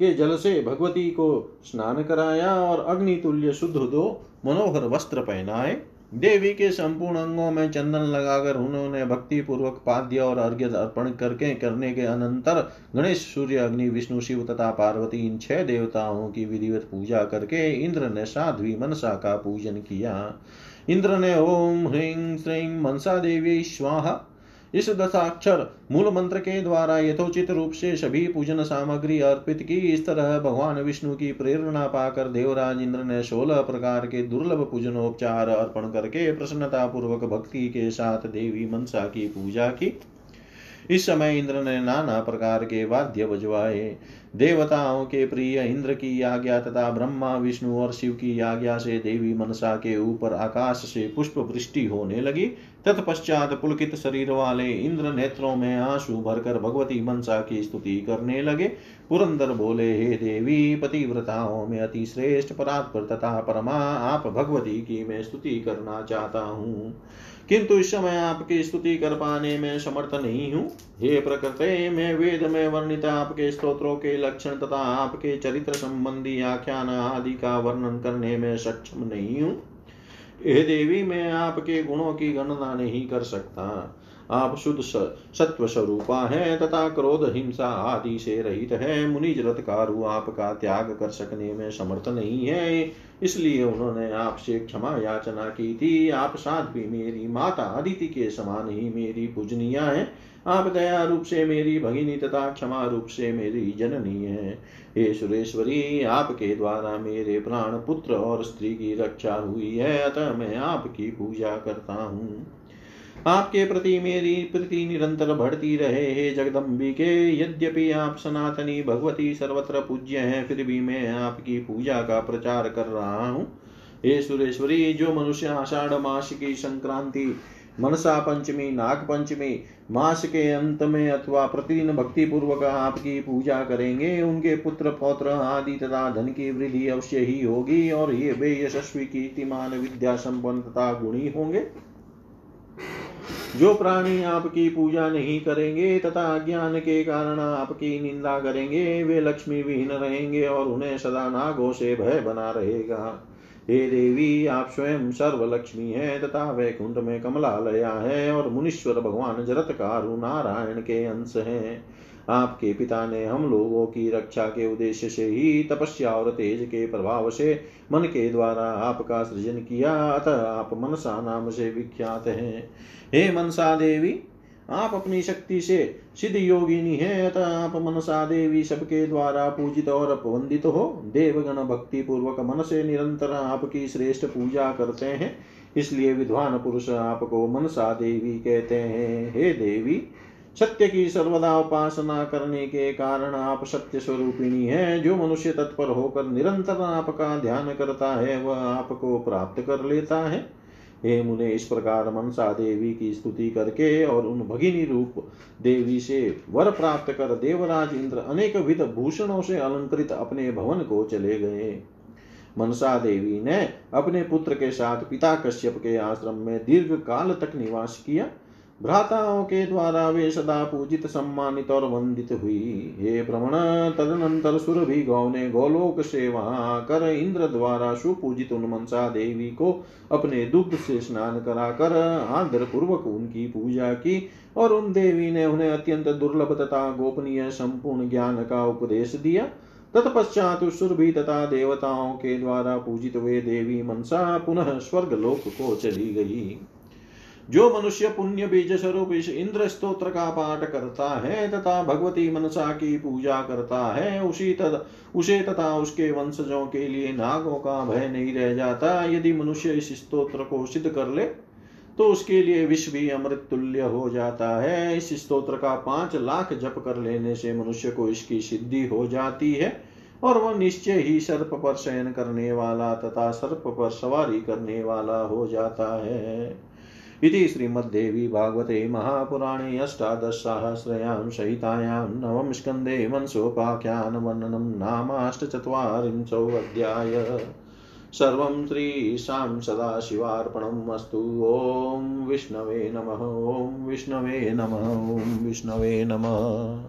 के जल से भगवती को स्नान कराया और अग्नि तुल्य शुद्ध दो मनोहर वस्त्र पहनाए। देवी के संपूर्ण अंगों में चंदन लगाकर उन्होंने भक्ति पूर्वक पाद्य और अर्घ्य अर्पण करके, करने के अनंतर गणेश, सूर्य, अग्नि, विष्णु, शिव तथा पार्वती इन छह देवताओं की विधिवत पूजा करके इंद्र ने साध्वी मनसा का पूजन किया। इंद्र ने ओम ह्रीं श्रीं मनसा देवी स्वाहा इस दशाक्षर मूल मंत्र के द्वारा यथोचित रूप से सभी पूजन सामग्री अर्पित की। इस तरह भगवान विष्णु की प्रेरणा पाकर देवराज इंद्र ने सोलह प्रकार के दुर्लभ पूजनोपचार अर्पण करके प्रसन्नता पूर्वक भक्ति के साथ देवी मनसा की पूजा की। इस समय इंद्र ने नाना प्रकार के वाद्य बजवाए। देवताओं के प्रिय इंद्र की आज्ञा तथा ब्रह्मा, विष्णु और शिव की आज्ञा से देवी मनसा के ऊपर आकाश से पुष्प वृष्टि होने लगी। तत्पश्चात पुलकित शरीर वाले इंद्र नेत्रों में आँसू भरकर भगवती मनसा की स्तुति करने लगे। पुरंदर बोले, हे देवी, पतिव्रताओं में अति श्रेष्ठ परात्पर तथा परमा आप भगवती की मैं स्तुति करना चाहता हूँ। किंतु इस समय आपकी स्तुति कर पाने में समर्थ नहीं हूँ। हे प्रकृति, मैं वेद में वर्णित आपके स्तोत्रों के लक्षण तथा आपके चरित्र संबंधी आख्यान आदि का वर्णन करने में सक्षम नहीं हूँ। हे देवी मैं आपके गुणों की गणना नहीं कर सकता आप शुद्ध सत्व स्वरूपा है तथा क्रोध हिंसा आदि से रहित है मुनि जरतकारु आपका त्याग कर सकने में समर्थ नहीं है इसलिए उन्होंने आपसे क्षमा याचना की थी आप साथ भी मेरी माता अदिति के समान ही मेरी पूजनिया है आप दया रूप से मेरी भगिनी तथा क्षमा रूप से मेरी जननी है। हे सुरेश्वरी, आपके द्वारा मेरे प्राण पुत्र और स्त्री की रक्षा हुई है, अतः मैं आपकी पूजा करता हूँ। आपके प्रति मेरी प्रीति निरंतर बढ़ती रहे, हे जगदम्बिके यद्यपि आप सनातनी भगवती सर्वत्र पूज्य हैं, फिर भी मैं आपकी पूजा का प्रचार कर रहा हूँ। हे सुरेश्वरी, जो मनुष्य आषाढ़ मास की संक्रांति मनसा पंचमी, नाग पंचमी मास के अंत में अथवा प्रतिदिन भक्ति पूर्वक आपकी पूजा करेंगे। उनके पुत्र, पौत्र, आदि तथा धन की वृद्धि अवश्य ही होगी और ये बे यशस्वी कीर्तिमान, विद्या संपन्न तथा गुणी होंगे। जो प्राणी आपकी पूजा नहीं करेंगे तथा अज्ञान के कारण आपकी निंदा करेंगे, वे लक्ष्मी विहीन रहेंगे और उन्हें सदा नागों से भय बना रहेगा। हे देवी, आप स्वयं सर्वलक्ष्मी है, तथा वैकुंठ में कमलालया है, और मुनीश्वर भगवान जरत कारु नारायण के अंश हैं। आपके पिता ने हम लोगों की रक्षा के उद्देश्य से ही तपस्या और तेज के प्रभाव से मन के द्वारा आपका सृजन किया, अतः आप मनसा नाम से विख्यात हैं। हे मनसा देवी, आप अपनी शक्ति से सिद्ध योगिनी है, अतः आप मनसा देवी सबके द्वारा पूजित और अपवंदित हो। देवगण भक्ति पूर्वक मन से निरंतर आपकी श्रेष्ठ पूजा करते हैं। इसलिए विद्वान पुरुष आपको मनसा देवी कहते हैं, हे देवी, सत्य की सर्वदा उपासना करने के कारण आप सत्य स्वरूपिणी है। जो मनुष्य तत्पर होकर निरंतर आपका ध्यान करता है, वह आपको प्राप्त कर लेता है। हे मुने, इस प्रकार मनसा देवी की स्तुति करके और उन भगिनी रूप देवी से वर प्राप्त कर देवराज इंद्र अनेक विध भूषणों से अलंकृत अपने भवन को चले गए। मनसा देवी ने अपने पुत्र के साथ पिता कश्यप के आश्रम में दीर्घ काल तक निवास किया। भ्राताओं के द्वारा वे सदा पूजित, सम्मानित और वंदित हुई। हे भ्रमण तदनंतर सुरभि गौ ने गोलोक से वहाँ कर इंद्र द्वारा सुपूजित उन मनसा देवी को अपने दुग्ध से स्नान कराकर आदर पूर्वक उनकी पूजा की और उन देवी ने उन्हें अत्यंत दुर्लभ तथा गोपनीय संपूर्ण ज्ञान का उपदेश दिया। तत्पश्चात सुरभि तथा देवताओं के द्वारा पूजित हुए देवी मनसा पुनः स्वर्ग लोक को चली गई। जो मनुष्य पुण्य बीज स्वरूप इस इंद्र स्त्रोत्र का पाठ करता है तथा भगवती मनसा की पूजा करता है, उसी तद, उसे तथा उसके वंशजों के लिए नागों का भय नहीं रह जाता। यदि मनुष्य इस स्त्रोत्र को सिद्ध कर ले तो उसके लिए विश्व भी अमृत तुल्य हो जाता है। इस स्त्रोत्र का पाँच लाख जप कर लेने से मनुष्य को इसकी सिद्धि हो जाती है और वह निश्चय ही सर्प पर शयन करने वाला तथा सर्प पर सवारी करने वाला हो जाता है। इति श्रीमद्देवी भागवते महापुराणे अष्टादशसहस्रयां सहितायां नवम स्कन्धे मनसोपाख्यानवर्णनं नामाष्टचत्वारिंशोऽध्याय. सर्वं श्रीशां सदाशिवार्पणम् अस्तु। ॐ विष्णवे नमः। ॐ विष्णवे नमः। ॐ विष्णवे नमः।